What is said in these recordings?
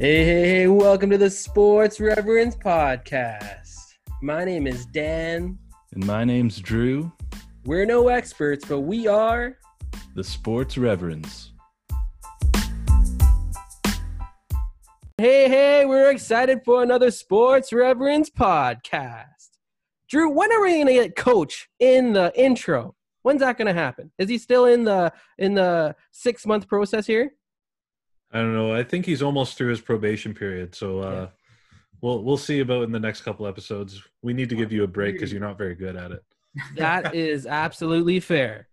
Hey, hey, hey, welcome to the Sports Reverends Podcast. My name is Dan. And my name's Drew, We're no experts, but we are. the Sports Reverends. Hey, hey, we're excited for another Sports Reverends Podcast. Drew, when are we going to get Coach in the intro? When's that going to happen? Is he still in the in the six month process here? I don't know. I think he's almost through his probation period, so uh, Yeah. we'll we'll see about in the next couple episodes. We need to give you a break because you're not very good at it. That is absolutely fair.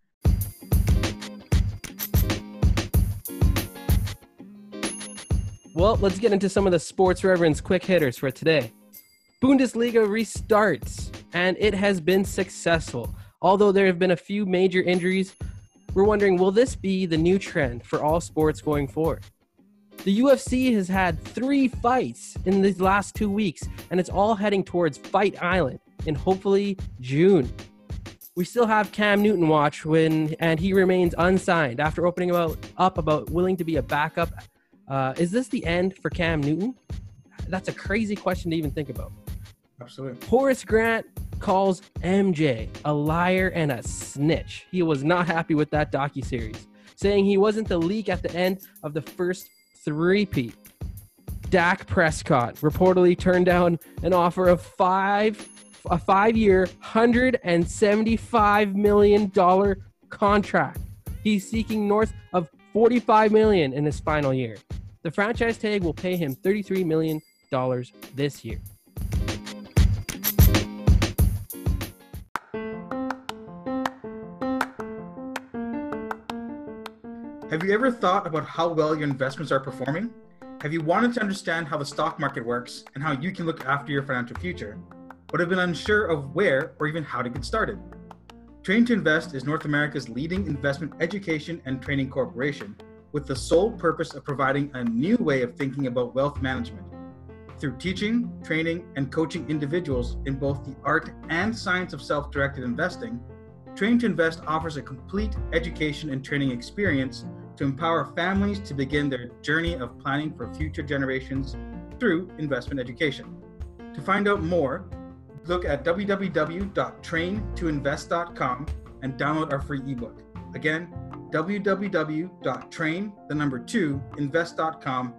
Well, let's get into some of the sports reverends quick hitters for today. Bundesliga restarts, and it has been successful. Although there have been a few major injuries, we're wondering will this be the new trend for all sports going forward? The UFC has had three fights in these last two weeks, and it's all heading towards Fight Island in hopefully June. We still have Cam Newton watch when, and he remains unsigned after opening about, up about willing to be a backup. Uh, is this the end for Cam Newton? That's a crazy question to even think about. Absolutely. Horace Grant calls MJ a liar and a snitch. He was not happy with that docu-series, saying he wasn't the leak at the end of the first three-peat. Dak Prescott reportedly turned down an offer of five a five-year, hundred and seventy-five million dollar contract. He's seeking north of forty-five million in his final year. The franchise tag will pay him thirty-three million dollars this year. You ever thought about how well your investments are performing? Have you wanted to understand how the stock market works and how you can look after your financial future, but have been unsure of where or even how to get started? Train to Invest is North America's leading investment education and training corporation with the sole purpose of providing a new way of thinking about wealth management. Through teaching, training, and coaching individuals in both the art and science of self directed investing, Train to Invest offers a complete education and training experience to empower families to begin their journey of planning for future generations through investment education. To find out more, look at www.traintoinvest.com and download our free ebook. Again, www.train the number 2 invest.com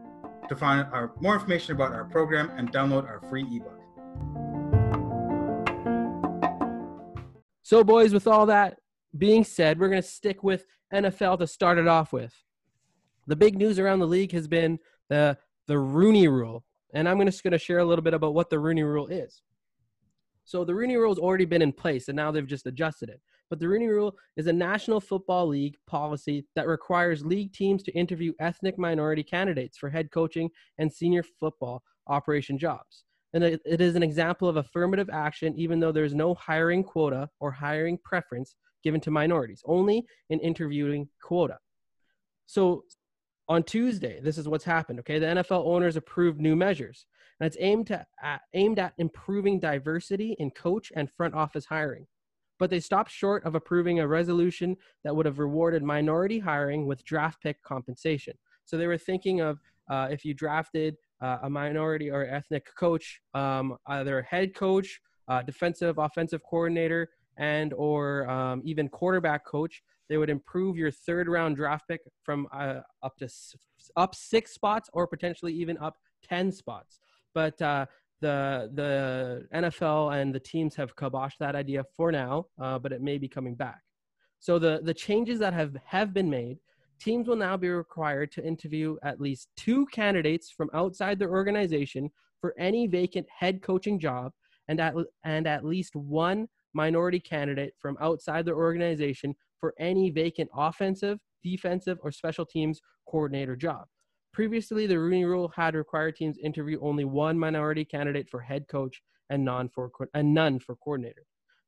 to find our more information about our program and download our free ebook. So, boys, with all that being said, we're going to stick with NFL to start it off with. The big news around the league has been the the Rooney Rule, and I'm just going to share a little bit about what the Rooney Rule is. So, the Rooney Rule has already been in place, and now they've just adjusted it. But the Rooney Rule is a National Football League policy that requires league teams to interview ethnic minority candidates for head coaching and senior football operation jobs and it is an example of affirmative action even though there's no hiring quota or hiring preference given to minorities only in interviewing quota. So on tuesday this is what's happened okay? The nfl owners approved new measures and it's aimed to at, aimed at improving diversity in coach and front office hiring. But they stopped short of approving a resolution that would have rewarded minority hiring with draft pick compensation. So they were thinking of uh, if you drafted uh, a minority or ethnic coach, um, either head coach, uh, defensive, offensive coordinator, and or um, even quarterback coach, they would improve your third round draft pick from uh, up to s- up six spots or potentially even up ten spots. But uh, the the NFL and the teams have kiboshed that idea for now, uh, but it may be coming back. So the the changes that have have been made teams will now be required to interview at least two candidates from outside their organization for any vacant head coaching job and at, and at least one minority candidate from outside their organization for any vacant offensive, defensive, or special teams coordinator job. Previously, the Rooney Rule had required teams interview only one minority candidate for head coach and none for and none for coordinator.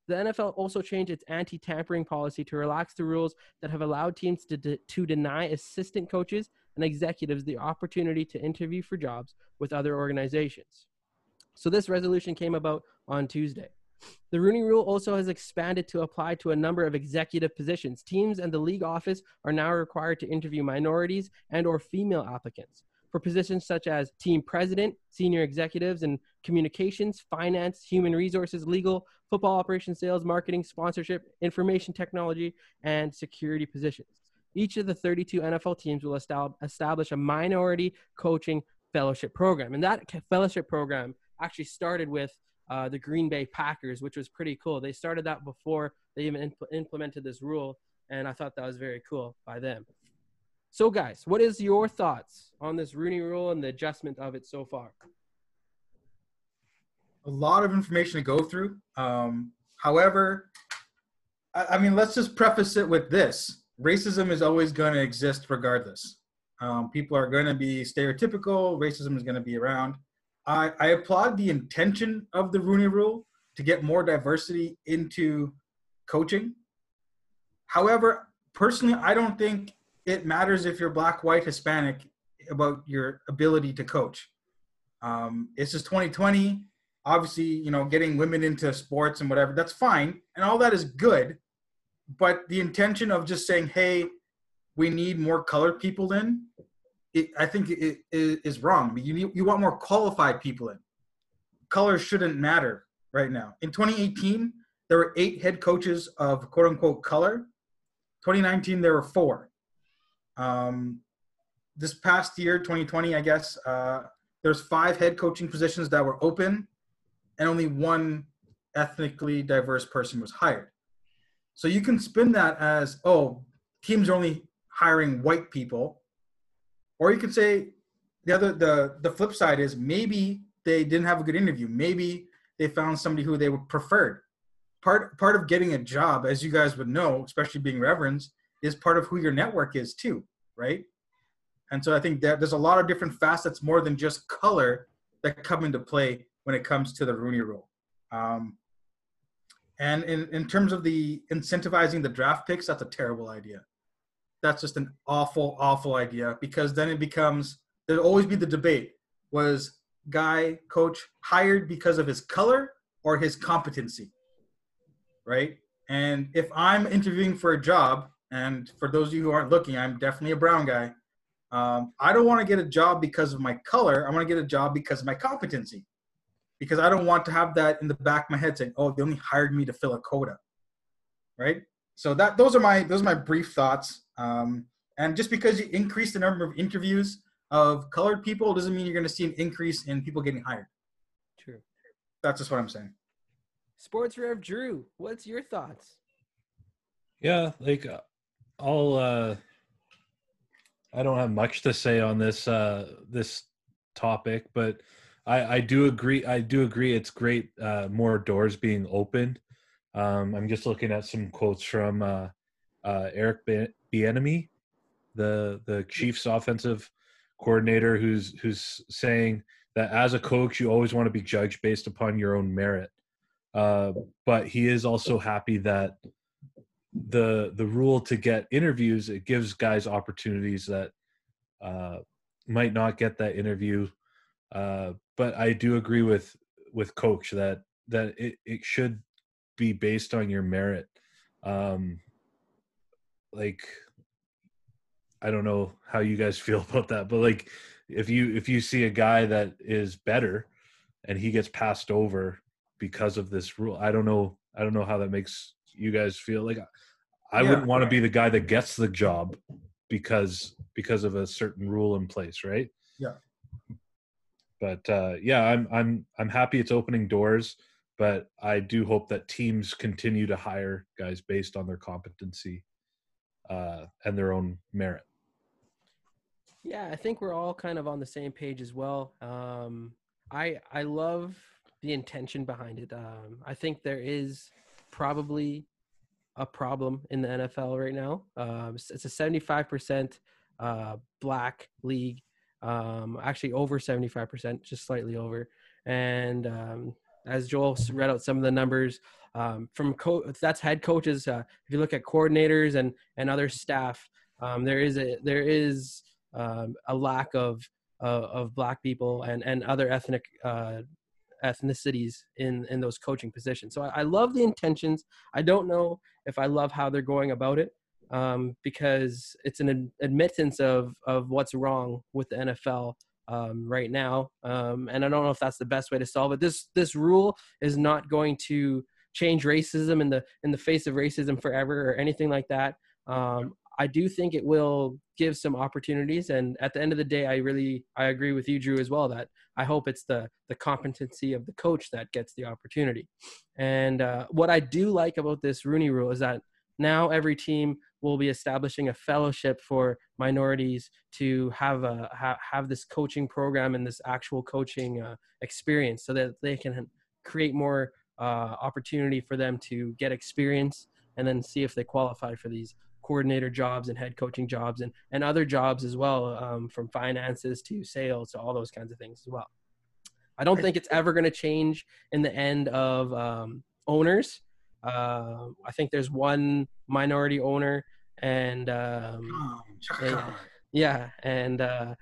The NFL also changed its anti-tampering policy to relax the rules that have allowed teams to, de- to deny assistant coaches and executives the opportunity to interview for jobs with other organizations. So this resolution came about on Tuesday. The Rooney Rule also has expanded to apply to a number of executive positions. Teams and the league office are now required to interview minorities and or female applicants. for positions such as team president, senior executives in communications, finance, human resources, legal, football operations, sales, marketing, sponsorship, information technology, and security positions. Each of the 32 NFL teams will establish a minority coaching fellowship program. And that fellowship program actually started with uh, the Green Bay Packers, which was pretty cool. They started that before they even impl- implemented this rule, and I thought that was very cool by them. So, guys, what is your thoughts on this Rooney Rule and the adjustment of it so far? a lot of information to go through. Um, however, I, I mean, let's just preface it with this: racism is always going to exist regardless. Um, people are going to be stereotypical. Racism is going to be around. I, I applaud the intention of the Rooney Rule to get more diversity into coaching. However, personally, I don't think it matters if you're black, white, Hispanic about your ability to coach. Um, it's just 2020 obviously, you know, getting women into sports and whatever, that's fine. And all that is good. But the intention of just saying, hey, we need more colored people in, it, I think it, it is wrong. You, need, you want more qualified people in. Color shouldn't matter right now. In 2018, there were eight head coaches of quote unquote color. 2019, there were four. Um, this past year, 2020, I guess, uh, there's five head coaching positions that were open and only one ethnically diverse person was hired. So you can spin that as, oh, teams are only hiring white people. Or you could say the other the the flip side is maybe they didn't have a good interview. Maybe they found somebody who they preferred. Part part of getting a job, as you guys would know, especially being reverends, is part of who your network is too, right? And so I think that there's a lot of different facets more than just color that come into play when it comes to the Rooney Rule. Um, and in, in terms of the incentivizing the draft picks, that's a terrible idea. That's just an awful, awful idea because then it becomes there'll always be the debate: was guy coach hired because of his color or his competency, right? And if I'm interviewing for a job, and for those of you who aren't looking, I'm definitely a brown guy. Um, I don't want to get a job because of my color. I want to get a job because of my competency because I don't want to have that in the back of my head saying, "Oh, they only hired me to fill a quota," right? So that those are my those are my brief thoughts. Um, and just because you increase the number of interviews of colored people doesn't mean you're going to see an increase in people getting hired. True. That's just what I'm saying. Sports Rev Drew, what's your thoughts? Yeah, like uh, I'll uh I don't have much to say on this uh this topic, but I I do agree I do agree it's great uh more doors being opened. Um I'm just looking at some quotes from uh uh Eric Bieniemy, the enemy, the the Chiefs offensive coordinator who's who's saying that as a coach you always want to be judged based upon your own merit. Uh but he is also happy that the the rule to get interviews it gives guys opportunities that uh, might not get that interview. Uh, but i do agree with with coach that that it, it should be based on your merit. Um like i don't know how you guys feel about that but like if you if you see a guy that is better and he gets passed over because of this rule i don't know i don't know how that makes you guys feel like I Yeah, wouldn't want to be the guy that gets the job because because of a certain rule in place, right? Yeah. But uh, yeah, I'm I'm I'm happy it's opening doors, but I do hope that teams continue to hire guys based on their competency uh, and their own merit. Yeah, I think we're all kind of on the same page as well. Um, I I love the intention behind it. Um, I think there is probably a problem in the NFL right now. Um, it's a seventy-five percent uh, black league, um, actually over seventy-five percent, just slightly over. And um, as Joel read out some of the numbers um, from co- that's head coaches. Uh, if you look at coordinators and and other staff, um, there is a there is um, a lack of uh, of black people and and other ethnic uh, ethnicities in in those coaching positions. So I, I love the intentions. I don't know if I love how they're going about it, um, because it's an admittance of of what's wrong with the NFL um, right now. Um, and I don't know if that's the best way to solve it. This this rule is not going to change racism in the in the face of racism forever or anything like that. Um, I do think it will give some opportunities, and at the end of the day, I really I agree with you, Drew, as well. That I hope it's the the competency of the coach that gets the opportunity. And uh, what I do like about this Rooney Rule is that now every team will be establishing a fellowship for minorities to have a ha- have this coaching program and this actual coaching uh, experience, so that they can create more uh, opportunity for them to get experience and then see if they qualify for these coordinator jobs and head coaching jobs and, and other jobs as well um, from finances to sales to all those kinds of things as well. I don't think it's ever going to change in the end of um, owners uh, i think there's one minority owner and um, yeah, yeah and uh,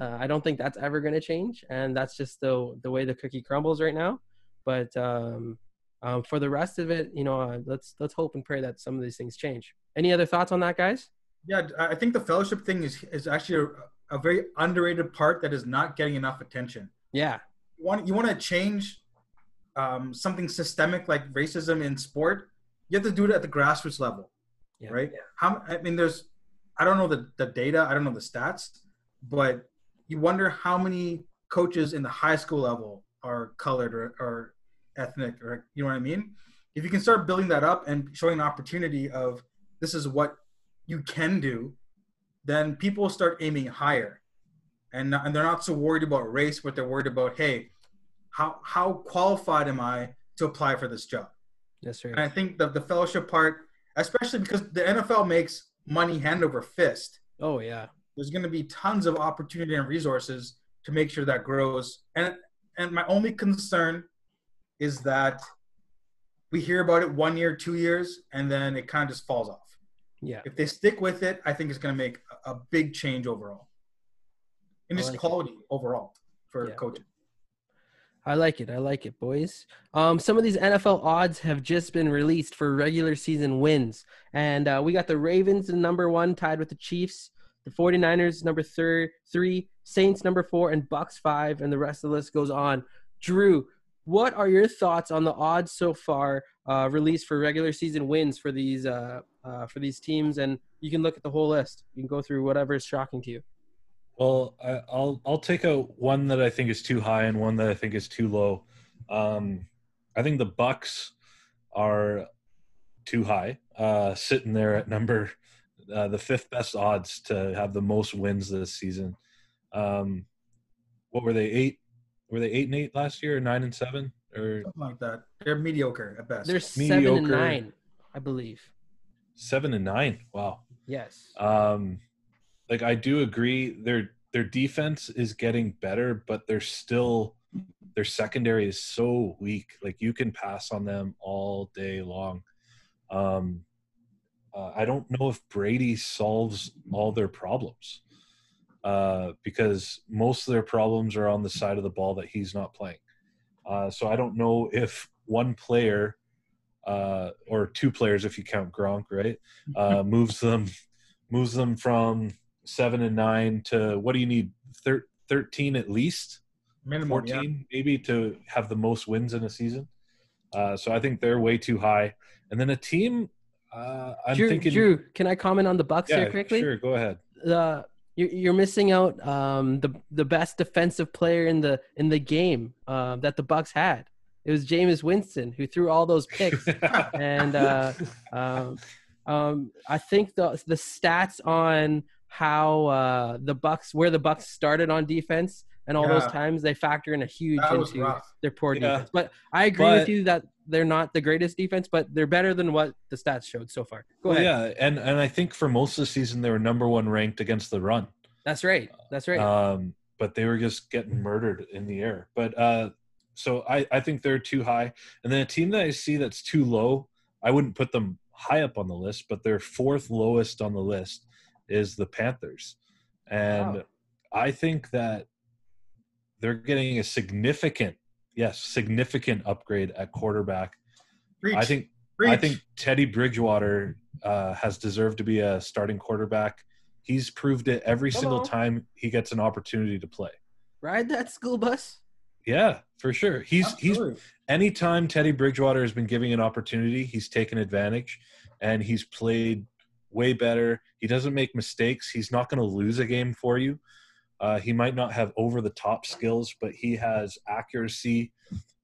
uh, i don't think that's ever going to change and that's just the, the way the cookie crumbles right now but um, um, for the rest of it, you know, uh, let's let's hope and pray that some of these things change. Any other thoughts on that, guys? Yeah, I think the fellowship thing is is actually a, a very underrated part that is not getting enough attention. Yeah, you want you want to change um, something systemic like racism in sport, you have to do it at the grassroots level, yeah. right? Yeah. How I mean, there's I don't know the the data, I don't know the stats, but you wonder how many coaches in the high school level are colored or, or ethnic or you know what I mean? If you can start building that up and showing an opportunity of this is what you can do, then people start aiming higher. And, and they're not so worried about race, but they're worried about, hey, how how qualified am I to apply for this job? Yes, sir. And I think the, the fellowship part, especially because the NFL makes money hand over fist. Oh yeah. There's going to be tons of opportunity and resources to make sure that grows. And and my only concern is that we hear about it one year, two years, and then it kind of just falls off. Yeah. If they stick with it, I think it's going to make a, big change overall. And just like quality it. overall for yeah. coaching. I like it. I like it, boys. Um, some of these NFL odds have just been released for regular season wins. And uh, we got the Ravens number one, tied with the Chiefs. The 49ers number thir- three, Saints number four, and Bucks five. And the rest of the list goes on. Drew, what are your thoughts on the odds so far uh, released for regular season wins for these uh, uh, for these teams? And you can look at the whole list. You can go through whatever is shocking to you. Well, I, will I'll take a one that I think is too high and one that I think is too low. Um, I think the Bucks are too high, uh, sitting there at number uh, the fifth best odds to have the most wins this season. Um, what were they? Eight were they eight and eight last year, or nine and seven, or something like that? They're mediocre at best. They're mediocre. seven and nine, I believe. Seven and nine. Wow. Yes. Um, like I do agree, their their defense is getting better, but they're still their secondary is so weak. Like you can pass on them all day long. Um, uh, I don't know if Brady solves all their problems uh, because most of their problems are on the side of the ball that he's not playing. Uh, so I don't know if one player uh, or two players, if you count Gronk, right, uh, moves them moves them from seven and nine to what do you need? Thir- Thirteen at least, Minimum, fourteen yeah. maybe to have the most wins in a season. Uh, so I think they're way too high. And then a team, uh, I'm Drew, thinking. Drew, can I comment on the Bucks yeah, here quickly? Sure, go ahead. The you're missing out um, the the best defensive player in the in the game uh, that the Bucks had. It was Jameis Winston who threw all those picks, and uh, um, um, I think the the stats on how uh, the Bucks where the Bucks started on defense and all yeah. those times they factor in a huge into their poor yeah. defense. But I agree but, with you that they're not the greatest defense, but they're better than what the stats showed so far. Go well, ahead. Yeah, and and I think for most of the season they were number one ranked against the run. That's right. That's right. Um, but they were just getting murdered in the air. But uh, so I I think they're too high. And then a team that I see that's too low, I wouldn't put them high up on the list, but they're fourth lowest on the list is the Panthers, and wow. I think that they're getting a significant, yes, significant upgrade at quarterback. Preach. I think I think Teddy Bridgewater uh, has deserved to be a starting quarterback. He's proved it every Come single on. time he gets an opportunity to play. Ride that school bus. Yeah, for sure. He's he's Absolutely. anytime Teddy Bridgewater has been giving an opportunity, he's taken advantage and he's played way better. He doesn't make mistakes. He's not going to lose a game for you. Uh, he might not have over the top skills, but he has accuracy.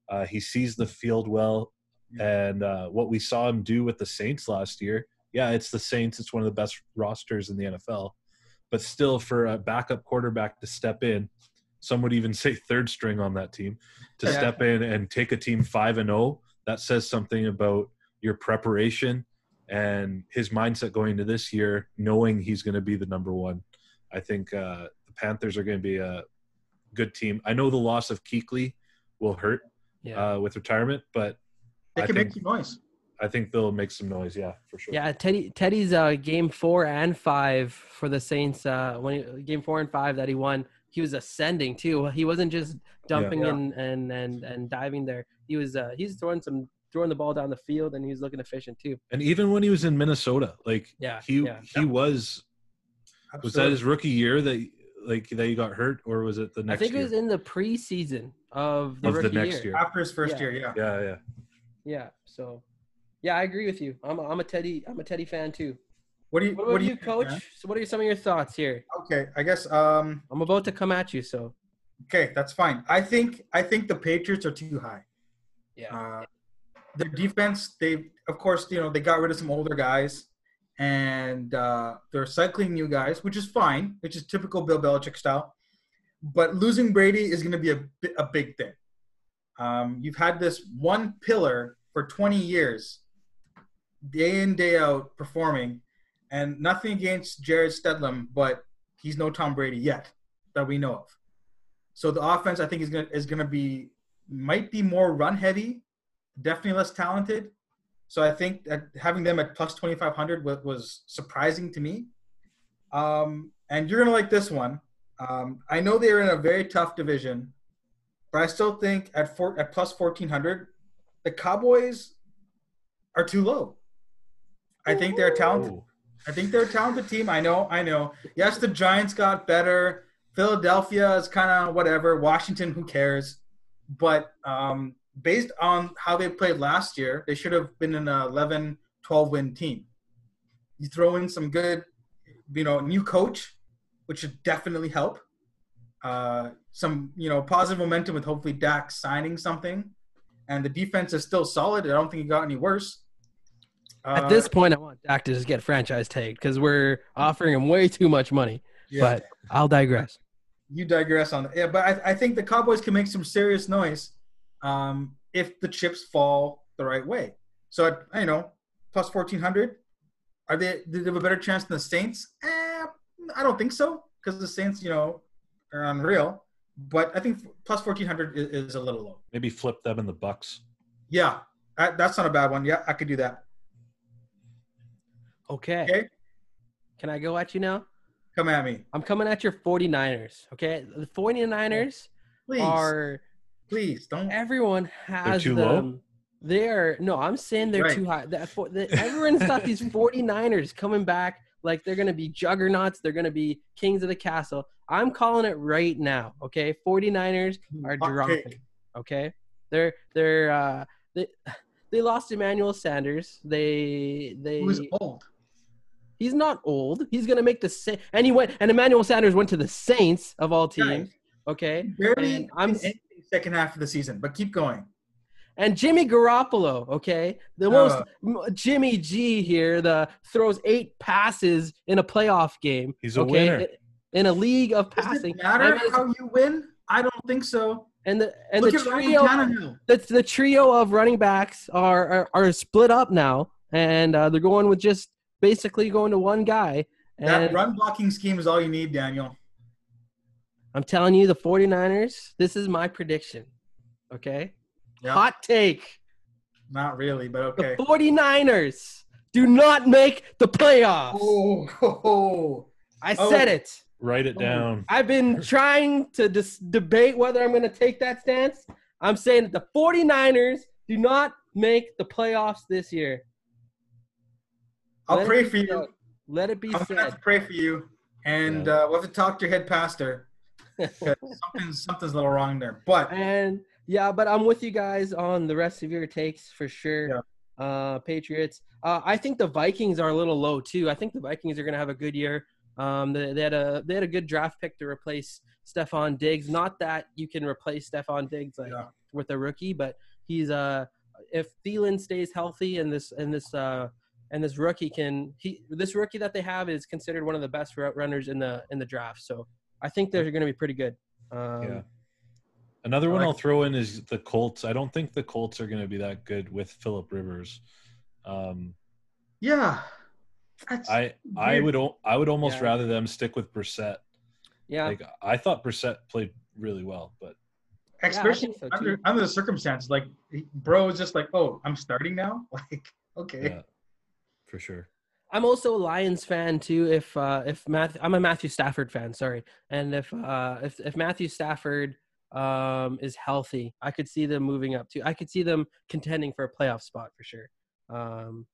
Uh, he sees the field well. And uh, what we saw him do with the Saints last year, yeah, it's the Saints. It's one of the best rosters in the NFL. But still, for a backup quarterback to step in, some would even say third string on that team, to Yeah. step in and take a team 5 and 0, that says something about your preparation and his mindset going into this year, knowing he's going to be the number one. I think uh, the Panthers are going to be a good team. I know the loss of Kuechly will hurt Yeah. uh, with retirement, but They I can think make some noise. I think they'll make some noise. Yeah, for sure. Yeah, Teddy Teddy's uh, game four and five for the Saints. Uh, when he, game four and five that he won, he was ascending too. He wasn't just dumping Yeah. and and and and diving there. He was uh, he's throwing some throwing the ball down the field and he was looking efficient too. And even when he was in Minnesota, like Yeah, he yeah. he was was that his rookie year that like that he got hurt or was it the next I think year? it was in the preseason of the Of the next year. year. after his first Yeah. year? Yeah. yeah, yeah. Yeah, so yeah, I agree with you. I'm a, I'm a Teddy I'm a Teddy fan too. What do you? What What, do you, you, Coach? man? So what are some of your thoughts here? Okay, I guess. Um. I'm about to come at you, so Okay, that's fine. I think I think the Patriots are too high. yeah. Uh, their defense, they of course you know they got rid of some older guys, and uh, they're cycling new guys, which is fine, which is typical Bill Belichick style. But losing Brady is going to be a a big thing. Um, you've had this one pillar for 20 years, day in day out performing, and nothing against Jarrett Stidham, but he's no Tom Brady yet that we know of. So the offense, I think, is gonna is gonna be might be more run heavy, definitely less talented. So I think that having them at plus twenty five hundred was, was surprising to me. Um, and you're gonna like this one. Um, I know they're in a very tough division, but I still think at four, at plus fourteen hundred, the Cowboys are too low. I think they're talented. I think they're a talented team. I know, I know. Yes, the Giants got better. Philadelphia is kind of whatever. Washington, who cares? But um, based on how they played last year, they should have been an 11, 12 win team. You throw in some good, you know, new coach, which should definitely help. Uh, some, you know, positive momentum with hopefully Dak signing something. And the defense is still solid. I don't think it got any worse. At Uh, this point, I want Dak to just get franchise tagged because we're offering him way too much money. yeah. But I'll digress. you digress on that. Yeah, but I, I think the Cowboys can make some serious noise um, if the chips fall the right way. So at you know plus fourteen hundred, are they? Do they have a better chance than the Saints? Eh, I don't think so because the Saints, you know, are unreal. But I think plus fourteen hundred is, is a little low. maybe flip them in the Bucks. Yeah, that, that's not a bad one. Yeah, I could do that. Okay. Okay. Can I go at you now? Come at me, I'm coming at your 49ers. Okay. The 49ers please. are, please don't. everyone has too low? them. They're, no, I'm saying they're Right. too high. That, for, the, everyone's thought these 49ers coming back like they're going to be juggernauts. They're going to be kings of the castle. I'm calling it right now. Okay. 49ers are Hot dropping. take. Okay, they're they're uh, they they lost Emmanuel Sanders. They they Who's old? he's not old. He's gonna make the same. And he went and Emmanuel Sanders went to the Saints of all teams. Okay, Barely I'm- in anything second half of the season, but keep going. and Jimmy Garoppolo. Okay, the Uh. most m- Jimmy G here. The throws eight passes in a playoff game. He's a okay, winner. in a league of Does passing. it matter I mean, how you win? I don't think so. and the and Look the trio. Tannehill. the, the trio of running backs are, are are split up now, and uh, they're going with just basically going to one guy. That And run blocking scheme is all you need, Daniel. I'm telling you, the 49ers, this is my prediction. Okay? Yeah. Hot take. Not really, but okay. The okay. 49ers do not make the playoffs. Oh, ho, ho. I oh. said it. Write it Oh. down. I've been trying to dis- debate whether I'm going to take that stance. I'm saying that the 49ers do not make the playoffs this year. I'll Let pray for you. said. Let it be I'm gonna have to pray for you, and Yeah. uh, we'll have to talk to your head pastor. something's something's a little wrong there. But And yeah, but I'm with you guys on the rest of your takes for sure. Uh, Patriots. Uh, I think the Vikings are a little low too. I think the Vikings are going to have a good year. Um, they, they had a they had a good draft pick to replace Stefon Diggs. Not that you can replace Stefon Diggs like Yeah. with a rookie, but he's uh if Thielen stays healthy and this and this uh and this rookie can he this rookie that they have is considered one of the best route runners in the in the draft. So I think they're going to be pretty good. Um, Yeah. Another one like- I'll throw in is the Colts. I don't think the Colts are going to be that good with Philip Rivers. Um, yeah, that's, I I would I would almost Yeah. rather them stick with Brissett. Yeah. Like I thought Brissett played really well, but especially think so, under under the circumstances. Like, bro is just like, oh, I'm starting now. Like, okay, yeah, for sure. I'm also a Lions fan too. If uh, if Math, I'm a Matthew Stafford fan. Sorry, and if uh, if if Matthew Stafford um, is healthy, I could see them moving up too. I could see them contending for a playoff spot for sure. Um,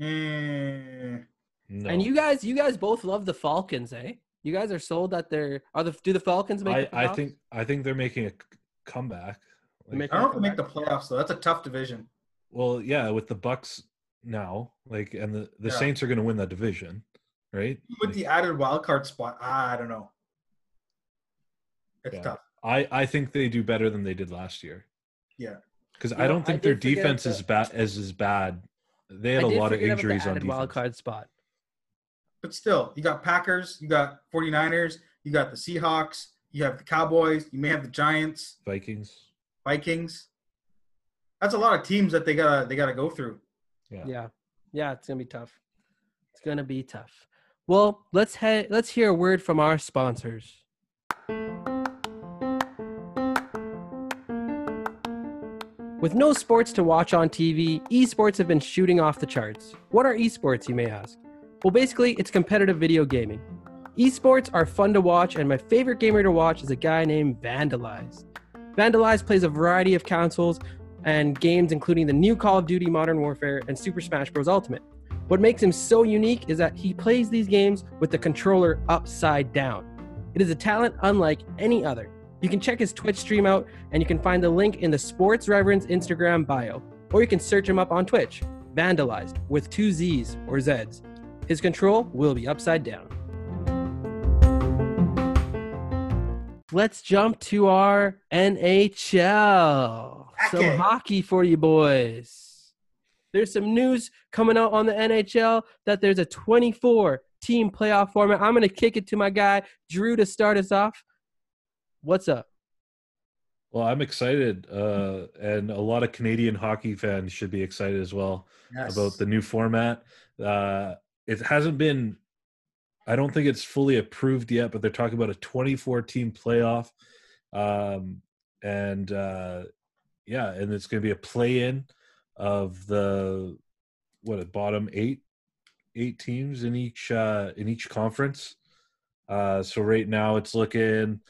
Eh, No. And you guys, you guys both love the Falcons, eh? You guys are sold that they're are the do the Falcons make? I, the I think I think they're making a c- comeback. Like, make- I don't know if we make the playoffs though. That's a tough division. well, yeah, with the Bucks now, like, and the the Yeah. Saints are going to win that division, right? With Like, the added wild card spot, I don't know. It's Yeah. tough. I I think they do better than they did last year. Yeah. because I don't I think their defense is bad as is bad. They had I a did lot of forget about the injuries on added defense. wild card spot. But still, you got Packers, you got 49ers, you got the Seahawks, you have the Cowboys, you may have the Giants, Vikings. Vikings. That's a lot of teams that they gotta they gotta go through. Yeah. Yeah, it's gonna be tough. It's gonna be tough. Well, let's head. Let's hear a word from our sponsors. With no sports to watch on TV, esports have been shooting off the charts. What are esports, you may ask? Well, basically, it's competitive video gaming. Esports are fun to watch, and my favorite gamer to watch is a guy named Vandalize. Vandalize plays a variety of consoles and games, including the new Call of Duty Modern Warfare and Super Smash Bros. Ultimate. What makes him so unique is that he plays these games with the controller upside down. It is a talent unlike any other. You can check his Twitch stream out, and you can find the link in the Sports Reverends Instagram bio, or you can search him up on Twitch, Vandalized, with two Z's or Z's. His control will be upside down. Let's jump to our NHL. Some hockey for you boys. There's some news coming out on the NHL that there's a 24 team playoff format. I'm going to kick it to my guy, Drew, to start us off. What's up? Well, I'm excited, uh, and a lot of Canadian hockey fans should be excited as well Yes. about the new format. Uh, it hasn't been, I don't think it's fully approved yet, but they're talking about a 24 team playoff, um, and uh, yeah, and it's going to be a play in of the what a bottom eight eight teams in each uh, in each conference. Uh, so right now it's looking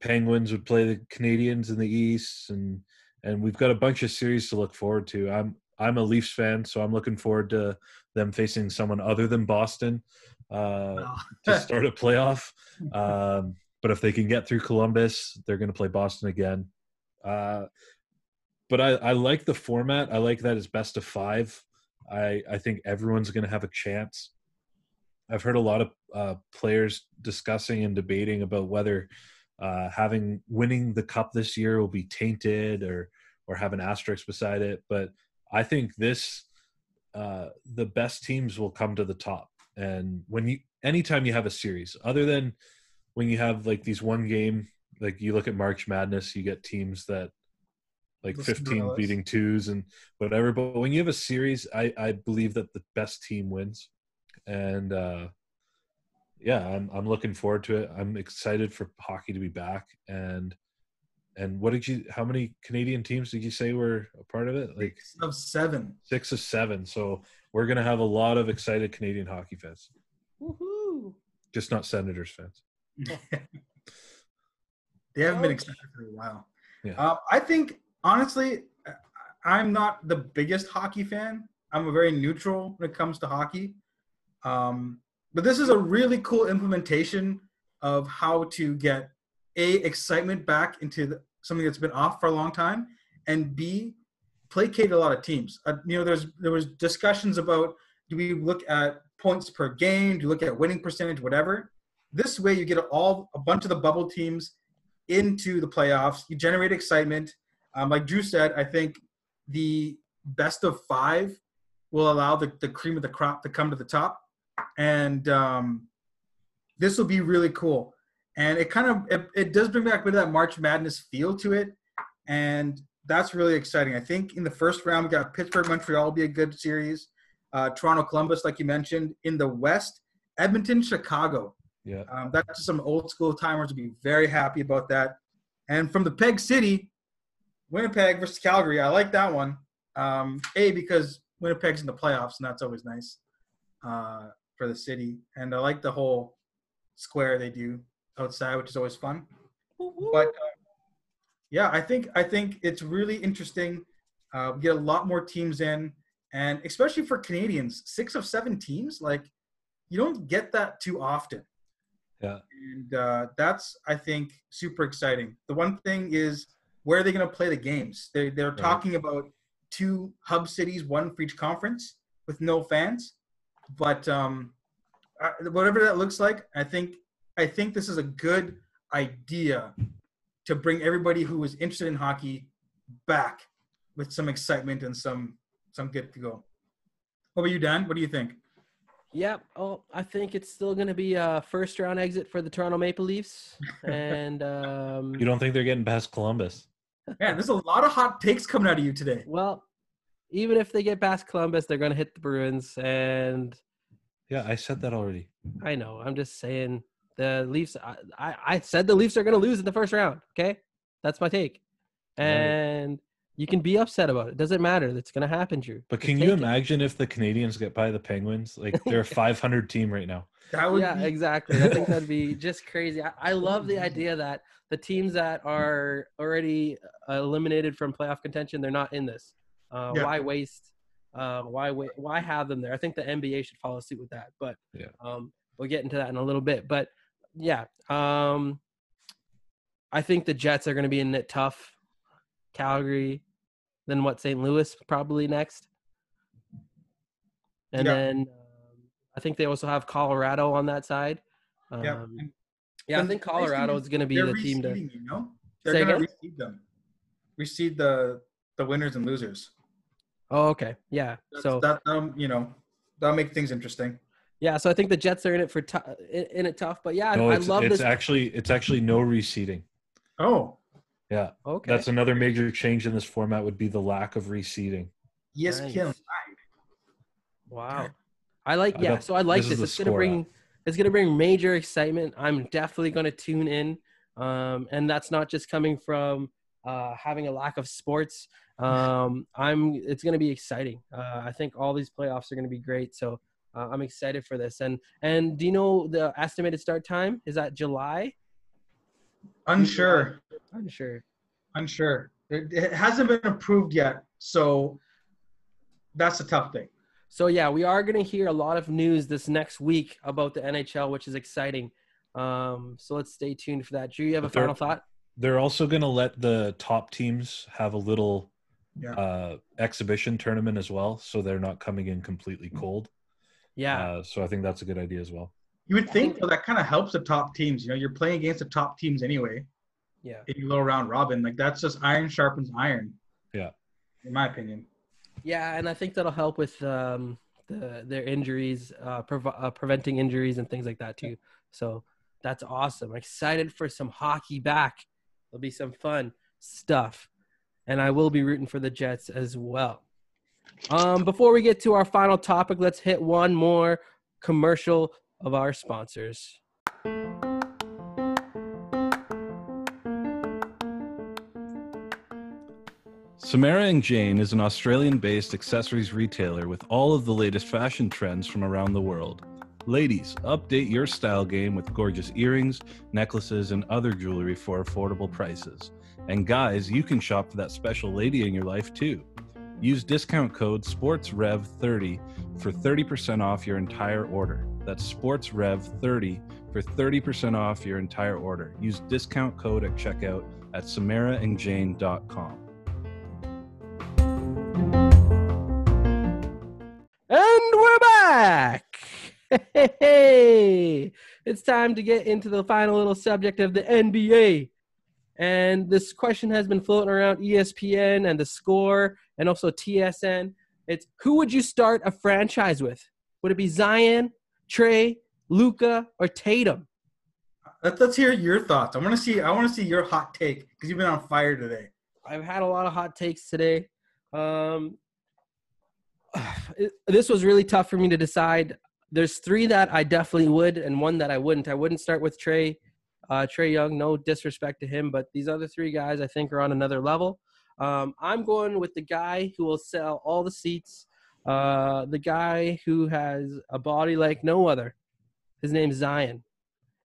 Penguins would play the Canadiens in the East, and and we've got a bunch of series to look forward to. I'm I'm a Leafs fan, so I'm looking forward to them facing someone other than Boston uh, to start a playoff. Um, but if they can get through Columbus, they're going to play Boston again. Uh, but I, I like the format. I like that it's best of five. I I think everyone's going to have a chance. I've heard a lot of uh, players discussing and debating about whether uh, having winning the cup this year will be tainted or or have an asterisk beside it. But I think this uh, the best teams will come to the top. And when you anytime you have a series, other than when you have like these one game, like you look at March Madness, you get teams that like The 15 beating twos and whatever. But when you have a series, I, I believe that the best team wins. And uh, yeah, I'm I'm looking forward to it. I'm excited for hockey to be back. And and what did you? How many Canadian teams did you say were a part of it? Like Six of seven. six of seven. So we're gonna have a lot of excited Canadian hockey fans, Woohoo! just not Senators fans. They haven't been Ouch. excited for a while. Yeah. Uh, I think honestly, I- I'm not the biggest hockey fan, I'm a very neutral when it comes to hockey. Um, but this is a really cool implementation of how to get a excitement back into the, something that's been off for a long time, and b placate a lot of teams. Uh, you know, there's there was discussions about do we look at points per game, do you look at winning percentage, whatever. This way, you get all a bunch of the bubble teams into the playoffs. You generate excitement. Um, like Drew said, I think the best of five will allow the, the cream of the crop to come to the top, and um, this will be really cool. And it kind of it, it does bring back a bit of that March Madness feel to it, and that's really exciting. I think in the first round we got Pittsburgh Montreal will be a good series. Uh, Toronto Columbus, like you mentioned, in the West, Edmonton Chicago. Yeah. Um, that's just some old school timers would be very happy about that. And from the Peg City, Winnipeg versus Calgary, I like that one. Um, a because Winnipeg's in the playoffs, and that's always nice uh, for the city. And I like the whole square they do outside, which is always fun. But uh, yeah, I think I think it's really interesting. Uh, we get a lot more teams in, and especially for Canadians, six of seven teams, like you don't get that too often. Yeah. And uh, that's I think super exciting. The one thing is where are they going to play the games? They they're Right. talking about two hub cities, one for each conference, with no fans. But um, whatever that looks like, I think I think this is a good idea to bring everybody who is interested in hockey back with some excitement and some some good to go. What about you, Dan? What do you think? Yep. Oh, I think it's still going to be a first round exit for the Toronto Maple Leafs. And um, You don't think they're getting past Columbus? Man, there's a lot of hot takes coming out of you today. well, even if they get past Columbus, they're going to hit the Bruins. And Yeah, I said that already. I know. I'm just saying the Leafs. I, I, I said the Leafs are going to lose in the first round. Okay, that's my take. Right. And you can be upset about it. Doesn't matter. That's going to happen, Drew. But can you take it. imagine if the Canadiens get by the Penguins? Like they're a 500 team right now. That would yeah, be exactly. I think that'd be just crazy. I, I love the idea that the teams that are already uh, eliminated from playoff contention, they're not in this. Uh, Yeah. Why waste? Uh, why wa- Why have them there? I think the NBA should follow suit with that. But Yeah. um, we'll get into that in a little bit. But yeah, um, I think the Jets are going to be in it tough. Calgary, then what? St. Louis probably next, and Yeah. then um, I think they also have Colorado on that side. Um, yeah. yeah, I think the nice thing Colorado is is going to be the team to. reseeding, you know? They're gonna again? reseed them. Reseed the the winners and losers. Oh, okay, yeah. That's, So that um, you know, that'll make things interesting. yeah, so I think the Jets are in it for tou- in, in it tough, but yeah, I- No, I, it's, love it's this. actually it's actually no reseeding. Oh, Yeah, okay, that's another major change in this format would be the lack of reseeding. yes, Nice. Kim. Wow. I like yeah, don't- so I like this this. It's gonna score bring it's gonna bring major excitement. I'm definitely gonna tune in. Um, and that's not just coming from uh, having a lack of sports. Um, I'm it's gonna be exciting. Uh, I think all these playoffs are gonna be great. So uh, I'm excited for this. And and do you know the estimated start time? Is that July? Unsure. I'm. Unsure. It, it hasn't been approved yet, so that's a tough thing. So yeah, we are going to hear a lot of news this next week about the NHL, which is exciting. Um, so let's stay tuned for that. Drew, you have a But they're- final thought? They're also going to let the top teams have a little Yeah. uh, exhibition tournament as well, so they're not coming in completely cold. Yeah, Uh, so I think that's a good idea as well. You would think though that kind of helps the top teams. You know, you're playing against the top teams anyway yeah, in your little round robin. Like that's just iron sharpens iron. Yeah. In my opinion. yeah, and I think that'll help with um, the their injuries, uh, prov- uh, preventing injuries and things like that too. So that's awesome. Excited for some hockey back. There'll be some fun stuff, and I will be rooting for the Jets as well. Um, before we get to our final topic, let's hit one more commercial of our sponsors. Samara and Jane is an Australian based accessories retailer with all of the latest fashion trends from around the world. Ladies, update your style game with gorgeous earrings, necklaces, and other jewelry for affordable prices. And guys, you can shop for that special lady in your life too. Use discount code SPORTSREV30 for 30% off your entire order. That's SPORTSREV30 for 30% off your entire order. Use discount code at checkout at samaraandjane.com. And we're back. Hey, it's time to get into the final little subject of the NBA. And this question has been floating around ESPN and the score and also TSN. It's who would you start a franchise with? Would it be Zion, Trae, Luka, or Tatum? Let, let's hear your thoughts. I want to see. I want to see your hot take because you've been on fire today. I've had a lot of hot takes today. Um, it- this was really tough for me to decide. There's three that I definitely would, and one that I wouldn't. I wouldn't start with Trae, uh, Trae Young. No disrespect to him, but these other three guys I think are on another level. Um, I'm going with the guy who will sell all the seats. Uh, the guy who has a body like no other. His name's Zion,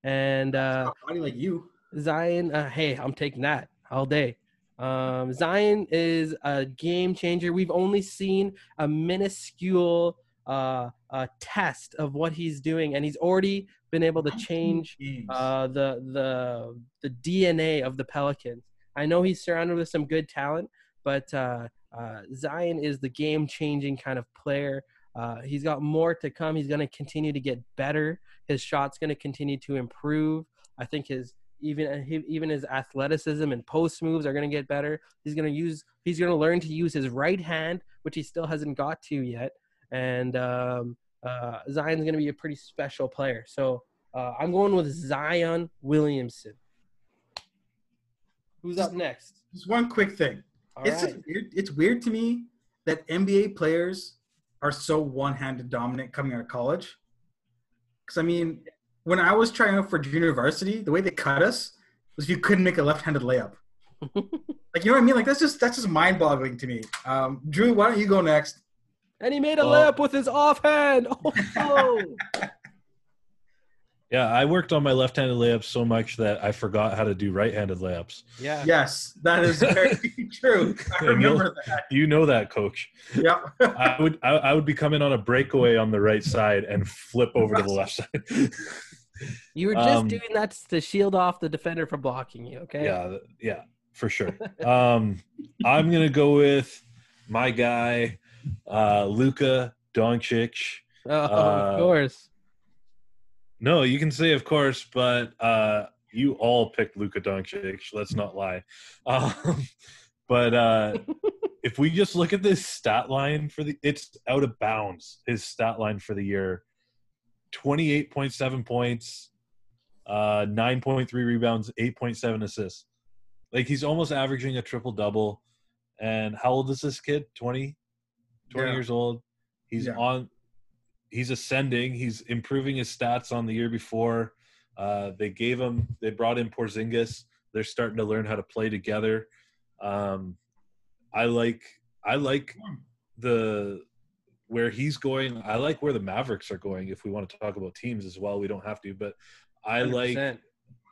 and uh, body like you. Zion, uh, hey, I'm taking that all day. Um, Zion is a game changer. We've only seen a minuscule uh, uh, test of what he's doing, and he's already been able to change uh, the the the DNA of the Pelicans. I know he's surrounded with some good talent, but uh, uh, Zion is the game changing kind of player. Uh, he's got more to come. He's going to continue to get better. His shot's going to continue to improve. I think his even even his athleticism and post moves are going to get better. He's going to use he's going to learn to use his right hand, which he still hasn't got to yet. And um, uh, Zion's going to be a pretty special player. So uh, I'm going with Zion Williamson. Who's up next? Just one quick thing. All it's right. weird. It's weird to me that NBA players are so one-handed dominant coming out of college. Because I mean, when I was trying out for junior varsity, the way they cut us was you couldn't make a left-handed layup. like you know what I mean? Like that's just that's just mind-boggling to me. Um, Drew, why don't you go next? and he made a Well- layup with his offhand. Oh, Yeah, I worked on my left-handed layups so much that I forgot how to do right-handed layups. yeah. Yes, that is very true. I you'll- remember that. You know that, coach. Yeah. I would I, I would be coming on a breakaway on the right side and flip over to the left side. You were just Um, doing that to shield off the defender from blocking you. Okay. yeah, yeah, for sure. Um, I'm gonna go with my guy, uh, Luka Doncic. Oh, Uh, of course. No, you can say of course, but uh, you all picked Luka Doncic. Let's not lie. Um, but uh, if we just look at this stat line for the, it's out of bounds. His stat line for the year: twenty-eight point seven points, uh, nine point three rebounds, eight point seven assists. Like he's almost averaging a triple double. And how old is this kid? 20? 20 Yeah. years old. He's Yeah. on he's ascending. He's improving his stats on the year before. Uh, they gave him, they brought in Porzingis. They're starting to learn how to play together. Um, I like, I like the where he's going. I like where the Mavericks are going. If we want to talk about teams as well, we don't have to. But I like, 100%.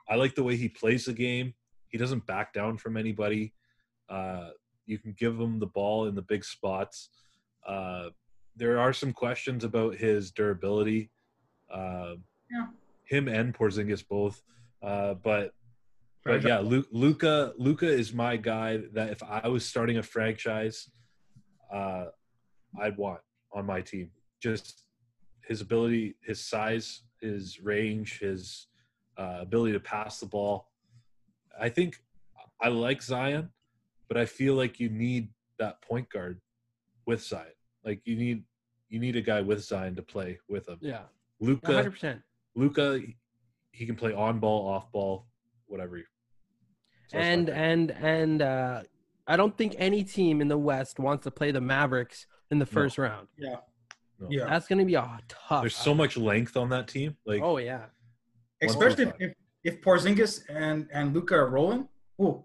I like the way he plays the game. He doesn't back down from anybody. Uh, you can give him the ball in the big spots. Uh, there are some questions about his durability. Uh, Yeah. Him and Porzingis both. Uh, but but yeah, Lu- Luka Luka is my guy that if I was starting a franchise, uh, I'd want on my team. Just his ability, his size, his range, his uh, ability to pass the ball. I think I like Zion, but I feel like you need that point guard with Zion. Like you need you need a guy with Zion to play with him. Yeah. Luka 100%. Luka, he can play on ball, off ball, whatever. So and and and uh, I don't think any team in the West wants to play the Mavericks in the first round. Yeah. No. Yeah. That's going to be a tough. there's so much length on that team. Like Oh yeah. Especially if, if, if Porzingis and, and Luka are rolling. Ooh,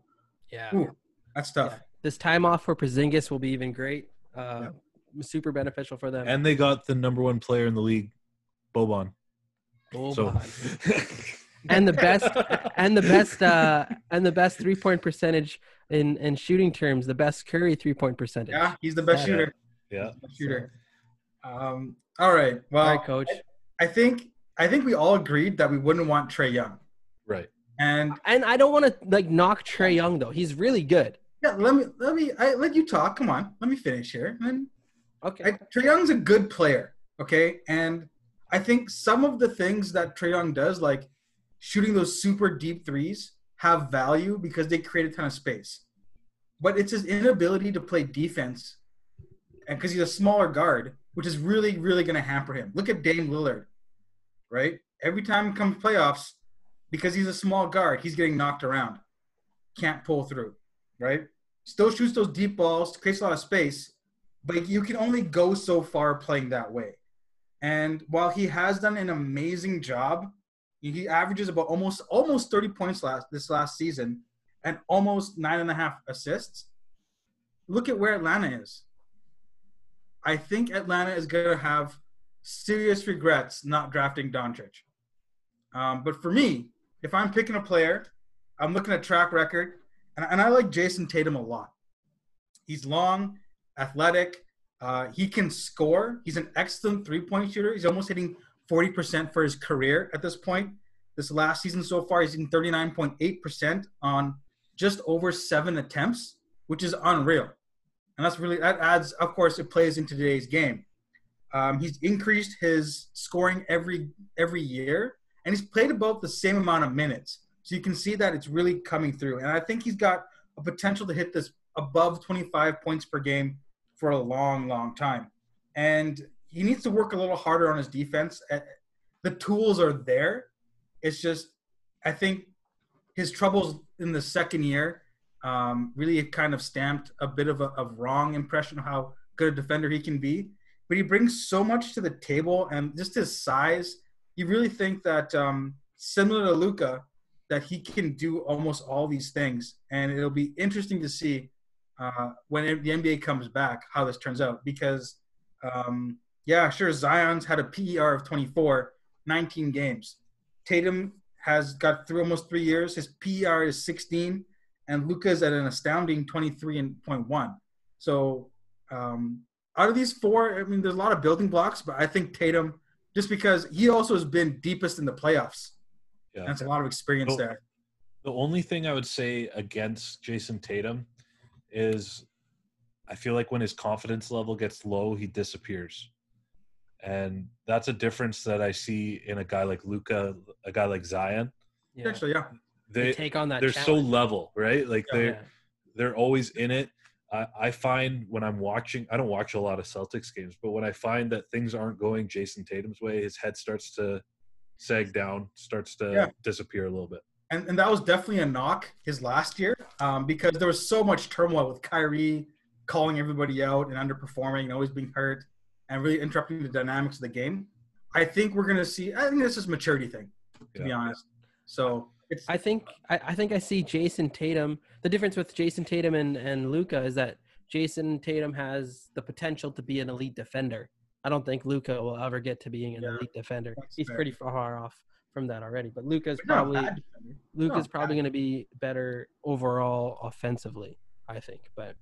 Yeah. ooh, that's tough. Yeah. This time off for Porzingis will be even great. Uh, Super beneficial for them. and they got the number one player in the league, Boban. Oh, so and the best and the best uh and the best three point percentage in in shooting terms, the best Curry three point percentage. Yeah, he's the best Yeah. shooter. Yeah. Best shooter. Um, all right. Well, All right, coach. I think I think we all agreed that we wouldn't want Trae Young. Right. And And I don't want to like knock Trae Young though. He's really good. yeah, let me let me I let you talk. Come on, let me finish here. And then Okay. Trae Young's a good player, okay? And I think some of the things that Trae Young does, like shooting those super deep threes, have value because they create a ton of space. But it's his inability to play defense, and because he's a smaller guard, which is really, really going to hamper him. Look at Dame Lillard, right? Every time comes playoffs, because he's a small guard, he's getting knocked around, can't pull through, right? Still shoots those deep balls, creates a lot of space, but you can only go so far playing that way. And while he has done an amazing job, he averages about almost almost 30 points last this last season and almost nine and a half assists. Look at where Atlanta is. I think Atlanta is going to have serious regrets not drafting Doncic. Um, but for me, if I'm picking a player, I'm looking at track record, and, and I like Jayson Tatum a lot. He's long, athletic. Uh, he can score. He's an excellent three point shooter. He's almost hitting 40% for his career at this point. This last season so far, he's hitting 39.8% on just over seven attempts, which is unreal. And that's really, that adds, of course, it plays into today's game. Um, he's increased his scoring every every year, and he's played about the same amount of minutes. So you can see that it's really coming through. And I think he's got a potential to hit this above 25 points per game for a long, long time. And he needs to work a little harder on his defense. Uh, The tools are there. It's just, I think his troubles in the second year um, really kind of stamped a bit of a of wrong impression of how good a defender he can be. But he brings so much to the table, and just his size. You really think that um, similar to Luka, that he can do almost all these things, and it'll be interesting to see uh, when the NBA comes back how this turns out. Because, um, yeah, sure, Zion's had a PER of 24, 19 games. Tatum has got through almost three years. His PER is 16, and Luka's at an astounding 23.1. So, um, out of these four, I mean, there's a lot of building blocks, but I think Tatum, just because he also has been deepest in the playoffs, Yeah. that's a lot of experience Well, there. The only thing I would say against Jayson Tatum is I feel like when his confidence level gets low, he disappears. And that's a difference that I see in a guy like Luka, a guy like Zion. Yeah. Actually, yeah. They They take on that. they're so level, right? Like Yeah. they're Yeah. they're always in it. I, I find when I'm watching, I don't watch a lot of Celtics games, but when I find that things aren't going Jayson Tatum's way, his head starts to sag down, starts to Yeah. disappear a little bit. And, and that was definitely a knock his last year um, because there was so much turmoil with Kyrie calling everybody out and underperforming and always being hurt and really interrupting the dynamics of the game. I think we're gonna see. I think this is a maturity thing, to be honest. So it's I think I, I think I see Jayson Tatum. The difference with Jayson Tatum and, and Luka is that Jayson Tatum has the potential to be an elite defender. I don't think Luka will ever get to being an Yeah, elite defender. that's He's fair. pretty far off from that already. But Luka's not probably bad defender. Luka's probably going to be better overall offensively. I think, but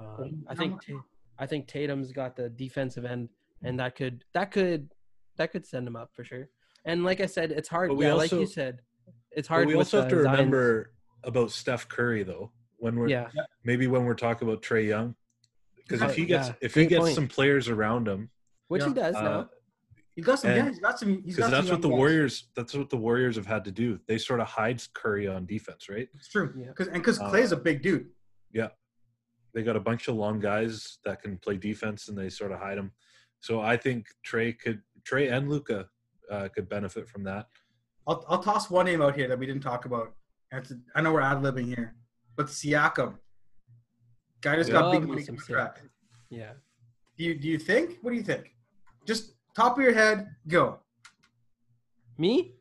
um, I think I think Tatum's got the defensive end, and that could that could that could send him up for sure. And like I said, it's hard. But we yeah, like you said, it's hard. we also have uh, to Zion's- remember about Steph Curry though. When we're Yeah, maybe when we're talking about Trae Young, because if he gets yeah, if he great gets point. some players around him, which he does uh, now. He's got some. And- Yeah, he's got some. He's got because some that's what the guys. Warriors that's what the Warriors have had to do. They sort of hide Curry on defense, right? It's true. Yeah. Because and because Uh, Clay's a big dude. Yeah. They got a bunch of long guys that can play defense, and they sort of hide them. So I think Trae could Trae and Luka uh, could benefit from that. I'll I'll toss one name out here that we didn't talk about. I know we're ad libbing here, but Siakam. Guy just got big money contract. Yeah. Do you do you think? What do you think? Just top of your head, go. Me?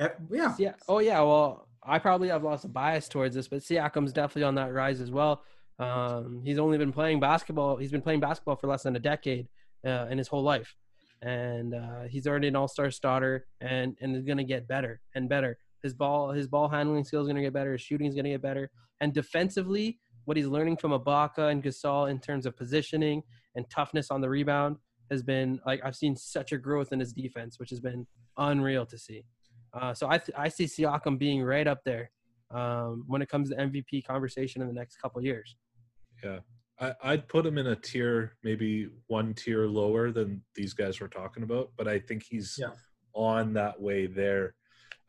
Eh, Yeah. Yeah. Oh yeah. Well, I probably have lots of bias towards this, but Siakam's definitely on that rise as well. Um, he's only been playing basketball. He's been playing basketball for less than a decade uh, in his whole life, and uh, he's already an All-Star starter, and and is going to get better and better. His ball, his ball handling skills going to get better. His shooting is going to get better. And defensively, what he's learning from Ibaka and Gasol in terms of positioning and toughness on the rebound has been like I've seen such a growth in his defense, which has been unreal to see. Uh, so I th- I see Siakam being right up there um, when it comes to MVP conversation in the next couple years. Yeah, I, I'd put him in a tier, maybe one tier lower than these guys we're talking about, but I think he's Yeah. on that way there.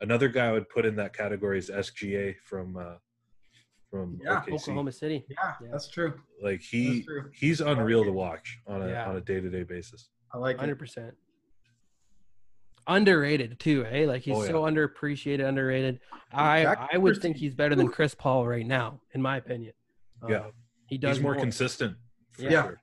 Another guy I would put in that category is SGA from uh, from Yeah, OKC. Oklahoma City. Yeah, Yeah. that's true. Like he true. he's unreal to watch on a Yeah. on a day to day basis. I like it. Hundred percent. Underrated too, eh? Like he's Oh, so underappreciated, underrated. I Jack I would think he's better than Chris Paul right now, in my opinion. Yeah. Um, he does He's more consistent. For Yeah. Sure.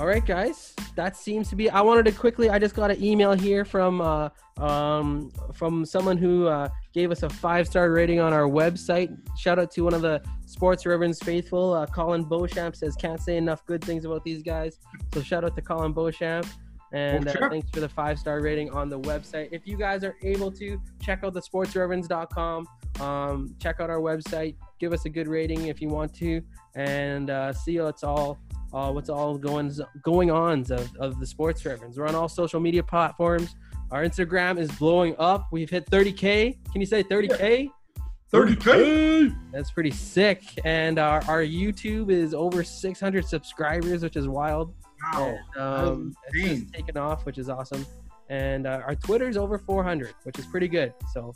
All right, guys. That seems to be. I wanted to quickly. I just got an email here from uh, um, from someone who uh, gave us a five star rating on our website. Shout out to one of the Sports Reverends faithful. Uh, Colin Beauchamp says can't say enough good things about these guys. So shout out to Colin Beauchamp. And uh, thanks for the five star rating on the website. If you guys are able to check out the sportsreverends.com, um, check out our website, give us a good rating if you want to, and uh, see what's all uh, what's all going going on of, of the sports reverends. We're on all social media platforms. Our Instagram is blowing up. We've hit 30k. Can you say 30k? 30K. That's pretty sick. And our, our YouTube is over 600 subscribers, which is wild. Wow. And, um, it's taken off, which is awesome. And uh, our Twitter's over 400, which is pretty good. So,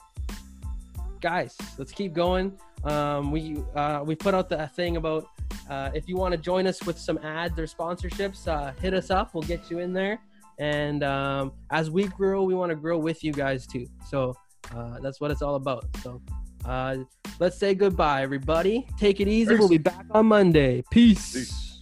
guys, let's keep going. Um, we uh, we put out the thing about uh, if you want to join us with some ads or sponsorships, uh, hit us up. We'll get you in there. And um, as we grow, we want to grow with you guys too. So uh, that's what it's all about. So uh, let's say goodbye, everybody. Take it easy. We'll be back on Monday. Peace. Peace.